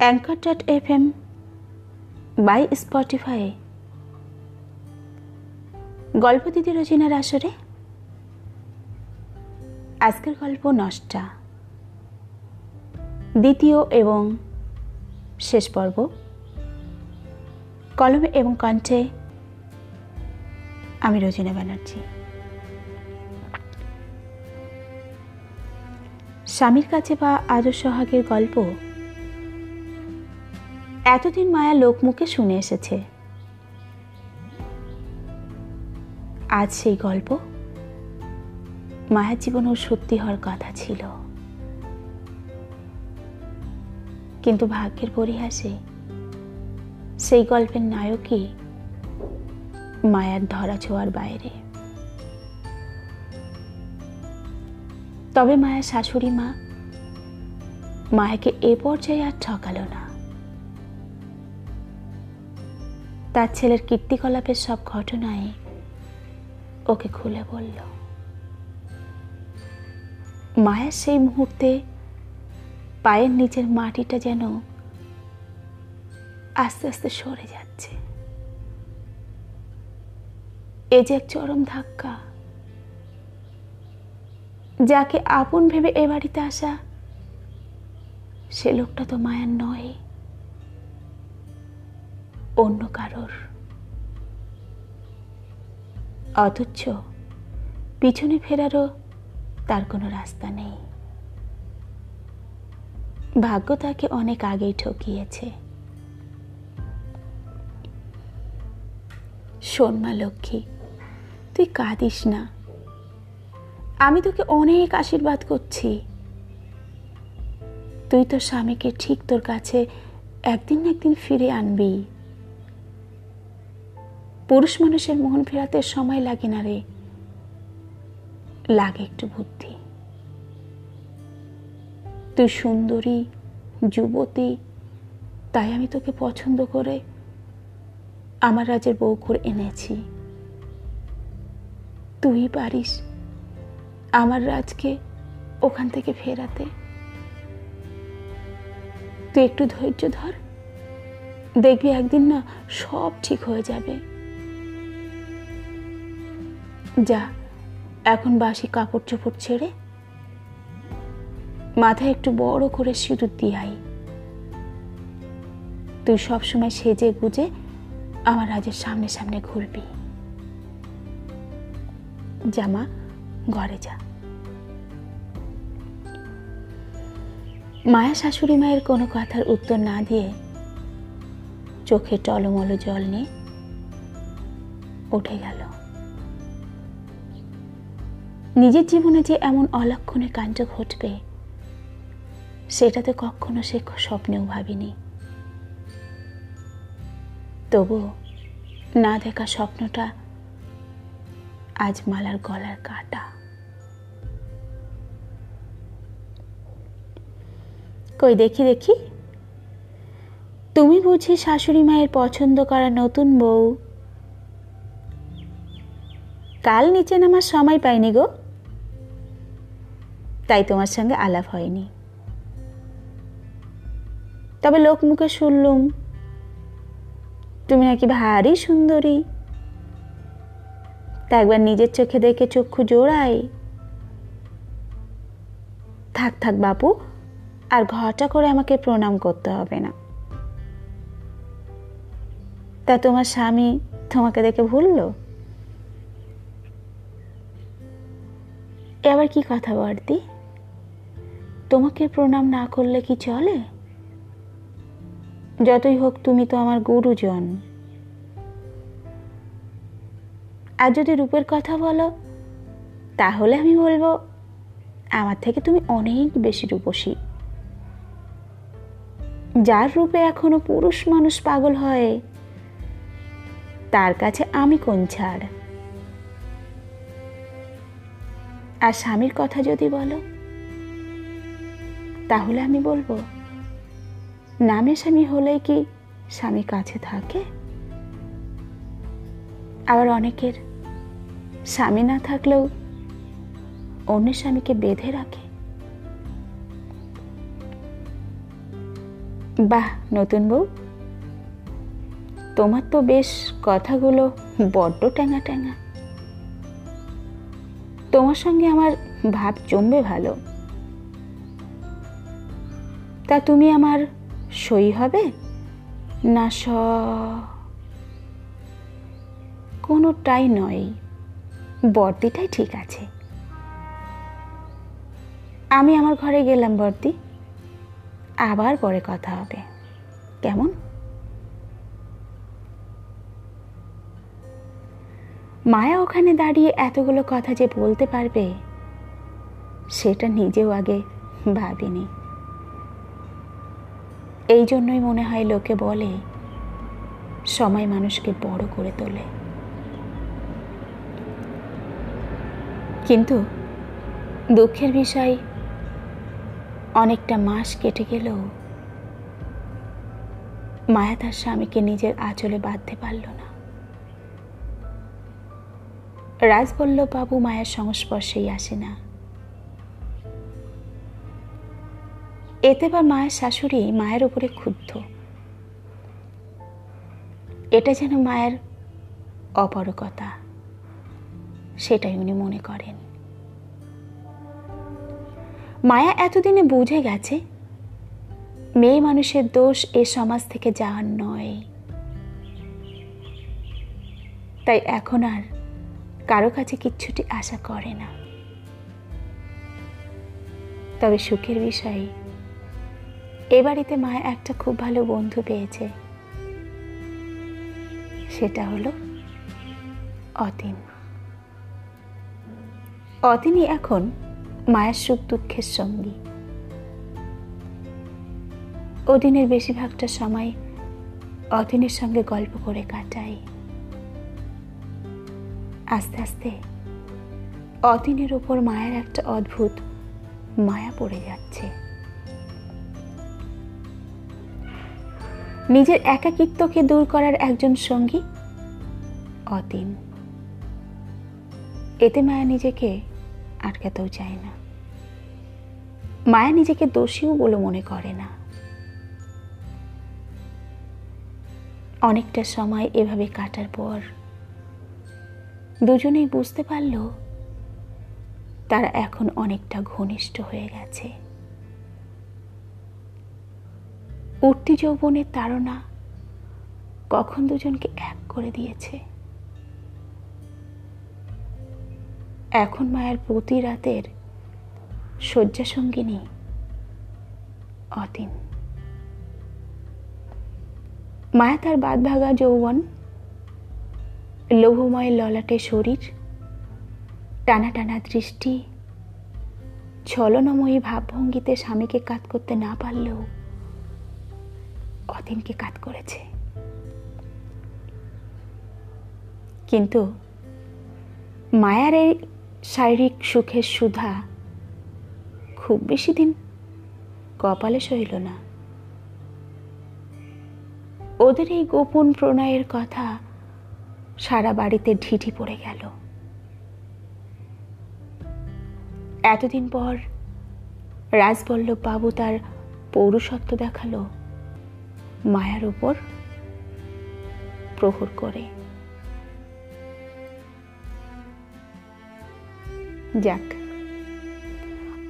Anchor dot F M by Spotify গল্প দিদি রচনার আসরে। আজকের গল্প নষ্টা। দ্বিতীয় এবং শেষ পর্ব। কলমে এবং কণ্ঠে আমি রচনা ব্যানার্জি। স্বামীর কাছে বা আদর সোহাগের গল্প এতদিন মায়া লোকমুখে শুনে এসেছে। আজ সেই গল্প, মায়ার জীবনেও সত্যি হওয়ার কথা ছিল। কিন্তু ভাগ্যের পরিহাসে সেই গল্পের নায়কই মায়ার ধরা ছোঁয়ার বাইরে। তবে মায়ের শাশুড়ি মা মায়াকে এ পর্যায়ে আর ঠকালো না। তার ছেলের কীর্তিকলাপের সব ঘটনায় ওকে খুলে বলল। মায়ের সেই মুহূর্তে পায়ের নিচের মাটিটা যেন আস্তে আস্তে সরে যাচ্ছে। এ যে এক চরম ধাক্কা, যাকে আপন ভেবে এ বাড়িতে আসা, সে লোকটা তো মায়ার নয়। অন্য কারোর। অথচ পিছনে ফেরারও তার কোনো রাস্তা নেই। ভাগ্য তাকে অনেক আগেই ঠকিয়েছে। শোন মা লক্ষ্মী, তুই কাঁদিস না। আমি তোকে অনেক আশীর্বাদ করছি। তুই তোর স্বামীকে ঠিক তোর কাছে একদিন না একদিন ফিরে আনবি। পুরুষ মানুষের মন ফেরাতে সময় লাগে না রে। লাগে একটু বুদ্ধি। তুই সুন্দরী, যুবতী, তাই আমি তোকে পছন্দ করে আমার রাজের বউ করে এনেছি। তুই পারিস আমার রাজকে ওখান থেকে ফেরাতে। তুই একটু ধৈর্য ধর, দেখবি একদিন না সব ঠিক হয়ে যাবে। যা, এখন বাসি কাপড় চোপড় ছেড়ে মাথায় একটু বড় করে সিঁদুর দিয়ে আই তুই সবসময় সেজে গুজে আমার রাজের সামনে সামনে ঘুরবি। জামা ঘরে যা। মায়া শাশুড়ি মায়ের কোনো কথার উত্তর না দিয়ে চোখে টলমলো জল নিয়ে উঠে গেল। নিজের জীবনে যে এমন অলক্ষণে কাণ্ড ঘটবে সেটাতে কখনো সে স্বপ্নেও ভাবিনি। তবু না দেখা স্বপ্নটা আজ মালার গলার কাটা। কই, দেখি দেখি। তুমি বুঝি শাশুড়ি মায়ের পছন্দ করা নতুন বউ। কাল নিচে নামার সময় পাইনি গো। তাই তোমার সঙ্গে আলাপ হয়নি। তবে লোক মুখে শুনলুম, তুমি নাকি ভারী সুন্দরী। তা একবার নিজের চোখে দেখে চক্ষু জোড়াই। থাক থাক বাপু, আর ঘটা করে আমাকে প্রণাম করতে হবে না। তা তোমার স্বামী তোমাকে দেখে ভুললো? এবার কি কথা বর্দি? তোমাকে প্রণাম না করলে কি চলে? যতই হোক, তুমি তো আমার গুরুজন। আর যদি রূপের কথা বলো, তাহলে আমি বলব, আমার থেকে তুমি অনেক বেশি রূপসী। যার রূপে এখনও পুরুষ মানুষ পাগল হয়, তার কাছে আমি কোন ছাড়? আর স্বামীর কথা যদি বলো তাহলে আমি বলব, নামে স্বামী হলেই কি স্বামী কাছে থাকে? আবার অনেকের স্বামী না থাকলেও অন্য স্বামীকে বেঁধে রাখে? বাহ, নতুন বউ। তোমার তো বেশ কথাগুলো বড্ড ট্যাঙা ট্যাঙা তোমার সঙ্গে আমার ভাব জমবে ভালো। তা তুমি আমার সই হবে? না, স। কোনোটাই নয়। বর্দিটাই ঠিক আছে। আমি আমার ঘরে গেলাম বর্দি আবার পরে কথা হবে। কেমন? মায়া ওখানে দাঁড়িয়ে এতগুলো কথা যে বলতে পারবে, সেটা নিজেও আগে ভাবিনি। এই জন্যই মনে হয় লোকে বলে, সময় মানুষকে বড় করে তোলে। কিন্তু দুঃখের বিষয়, অনেকটা মাস কেটে গেলেও মায়া তার স্বামীকে নিজের আঁচলে বাঁধতে পারল না। রাজবল্লভ বাবু মায়ের সংস্পর্শেই আসে না। এতে বা মায়ের শাশুড়ি মায়ের উপরে ক্ষুব্ধ। এটা যেন মায়ের অপরকতা সেটাই উনি মনে করেন। মায়া এতদিনে বুঝে গেছে, মেয়ে মানুষের দোষ এ সমাজ থেকে যাওয়ার নয়। তাই এখন আর কারও কাছে কিচ্ছুটি আশা করে না। তবে সুখের বিষয় এ বাড়িতে মায়া একটা খুব ভালো বন্ধু পেয়েছে। সেটা হলো অতীন। অতীনই এখন মায়ের সুখ দুঃখের সঙ্গী। অদিনের বেশিরভাগটা সময় অতীনের সঙ্গে গল্প করে কাটাই আস্তে আস্তে অতীনের ওপর মায়ের একটা অদ্ভুত মায়া পড়ে যাচ্ছে। নিজের একাকিত্বকে দূর করার একজন সঙ্গী অতীন। এতে মায়া নিজেকে আটকাতেও চায় না। মায়া নিজেকে দোষীও বলে মনে করে না। অনেকটা সময় এভাবে কাটার পর দুজনেই বুঝতে পারল তারা এখন অনেকটা ঘনিষ্ঠ হয়ে গেছে। উঠতি যৌবনের তাড়না কখন দুজনকে এক করে দিয়েছে। এখন মায়ের প্রতি রাতের শয্যাসঙ্গিনী অতীন। মায়া তার বাদভাগা যৌবন লৌহময় ললাটে শরীর, টানা টানা দৃষ্টি, ছলনময়ী ভাবভঙ্গিতে স্বামীকে কাত করতে না পারলেও অতীনকে কাত করেছে। কিন্তু মায়ার এই শারীরিক সুখের সুধা খুব বেশি দিন কপালে সইল না। ওদের এই গোপন প্রণয়ের কথা সারা বাড়িতে ঢিঠি পড়ে গেল। এতদিন পর রাজবল্লভ বাবু তার পৌরসত্ব দেখাল। মায়ার উপর প্রহর করে। যাক,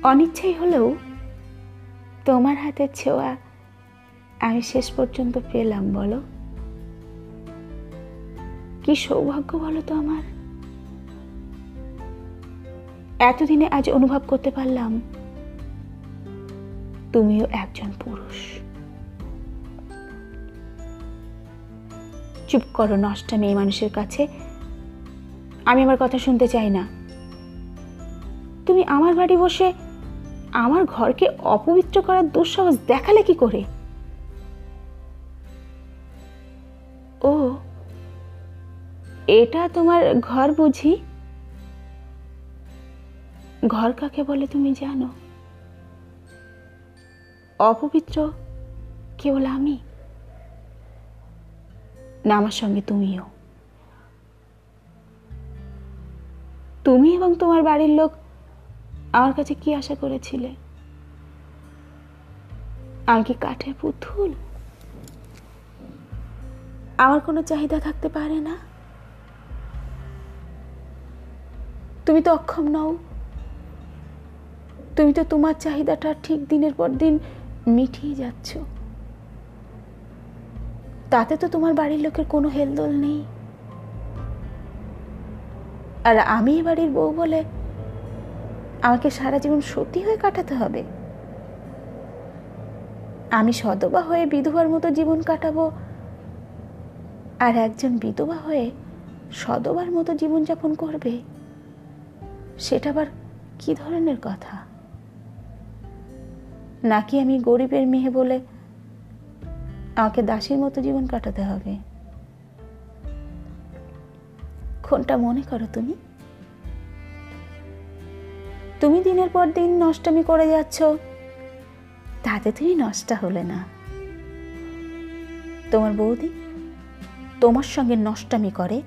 অনিচ্ছাই হলেও তোমার হাতের ছোঁয়া আমি শেষ পর্যন্ত পেলাম, বলো? কি সৌভাগ্য বলো তো আমার? এতদিনে আজ অনুভব করতে পারলাম তুমিও একজন পুরুষ। চুপ করো, নষ্টা মেয়ে মানুষের কাছে। আমি আমার কথা শুনতে চাই না। তুমি আমার বাড়ি বসে আমার ঘরকে অপবিত্র করার দুঃসাহস দেখালে কি করে? ও, এটা তোমার ঘর বুঝি? ঘর কাকে বলে তুমি জানো? অপবিত্র কেবল আমি? না, আমার সঙ্গে তুমিও। তুমি এবং তোমার বাড়ির লোক আমার কাছে কি আশা করেছিলে? আমি কি কাঠের পুতুল? আমার কোনো চাহিদা থাকতে পারে না? তুমি তো অক্ষম নও। তুমি তো তোমার চাহিদাটা ঠিক দিনের পর দিন মিটিয়ে যাচ্ছ। তাতে তো তোমার বাড়ির লোকের কোনো হেলদোল নেই। আর আমি বাড়ির বউ বলে আমাকে সারা জীবন সত্যি হয়ে কাটাতে হবে। আমি সদবা হয়ে বিধবার মতো জীবন কাটাবো আর একজন বিধবা হয়ে সদবার মতো জীবনযাপন করবে, সেটা আবার কি ধরনের কথা? নাকি আমি গরিবের মেয়ে বলে আমাকে দাসীর মতো জীবন কাটাতে হবে। কোনটা মনে করো তুমি? তুমি দিনের পর দিন নষ্টামি করে যাচ্ছ। তাতে তুমি নষ্টা হলে না। তোমার বৌদি তোমার সঙ্গে নষ্টামি করে,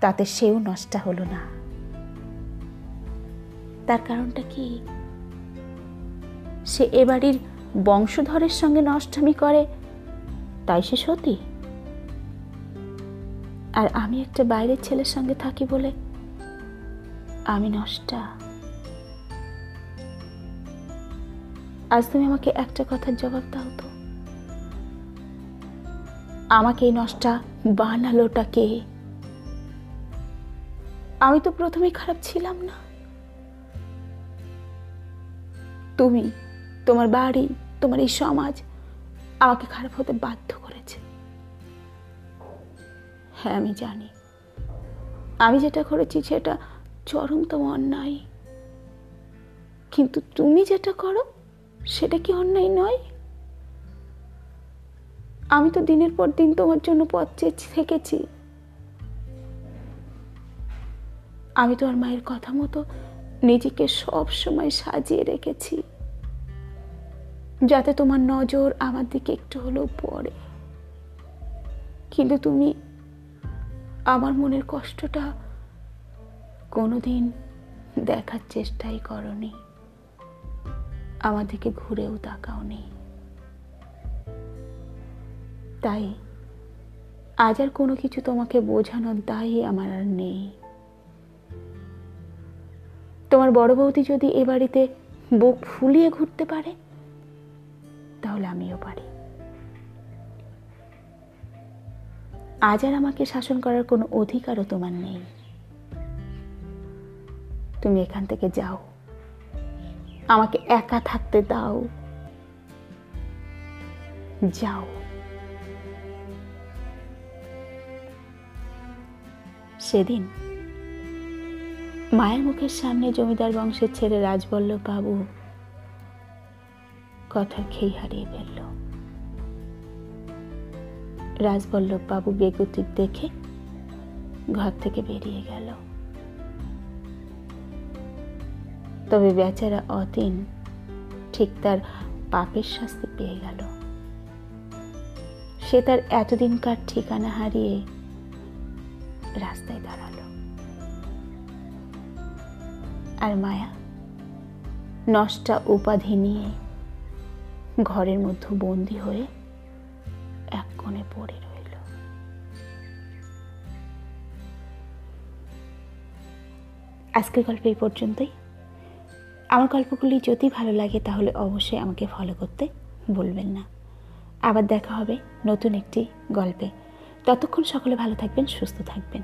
তাতে সেও নষ্টা হলো না। তার কারণটা কি? সে এ বাড়ির বংশধরের সঙ্গে নষ্টামি করে তাই সে সতী? আর আমি একটা বাইরের ছেলের সঙ্গে থাকি বলে আমি নষ্টা। আজ তুমি আমাকে একটা কথার জবাব দাও তো। আমাকে এই নষ্টা বানালোটা কে? আমি তো প্রথমে খারাপ ছিলাম না। তুমি, তোমার বাড়ি, তোমার এই সমাজ আমাকে খারাপ হতে বাধ্য করেছে। হ্যাঁ আমি জানি। আমি যেটা করেছি সেটা চরমতম অন্যায়। কিন্তু তুমি যেটা করো, সেটা কি অন্যায় নয়? আমি তো দিনের পর দিন তোমার জন্য পথ চেয়ে থেকেছি। আমি তো আর মায়ের কথা মতো নিজেকে সব সময় সাজিয়ে রেখেছি। যাতে তোমার নজর আমার দিকে একটু হলেও পড়ে। কিন্তু তুমি আমার মনের কষ্টটা কোনোদিন দেখার চেষ্টাই করনি। আমার দিকে ঘুরেও তাকাওনি। তাই আজ আর কোনো কিছু তোমাকে বোঝানোর দায়ী আমার আর নেই। তোমার বড় বৌদি যদি এ বাড়িতে বুক ফুলিয়ে ঘুরতে পারে তাহলে আমিও পারি। আজ আর আমাকে শাসন করার কোনো অধিকারও তোমার নেই। তুমি এখান থেকে যাও। আমাকে একা থাকতে দাও। যাও। সেদিন মায়ের মুখের সামনে জমিদার বংশের ছেলে রাজবল্লভ বাবু কথা খেই হারিয়ে ফেলল। রাজবল্লভ বাবু বেগুতিক দেখে ঘর থেকে বেরিয়ে গেল। তবে বেচারা অতীন ঠিক তার পাপের শাস্তি পেয়ে গেল। সে তার এতদিনকার ঠিকানা হারিয়ে রাস্তায় দাঁড়াল। আর মায়া নষ্টা উপাধি নিয়ে ঘরের মধ্যে বন্দি হয়ে এক কোণে পড়ে রইল। আজকের গল্প এই পর্যন্তই। আমার গল্পগুলি যদি ভালো লাগে তাহলে অবশ্যই আমাকে ফলো করতে বলবেন না। আবার দেখা হবে নতুন একটি গল্পে। ততক্ষণ সকলে ভালো থাকবেন, সুস্থ থাকবেন।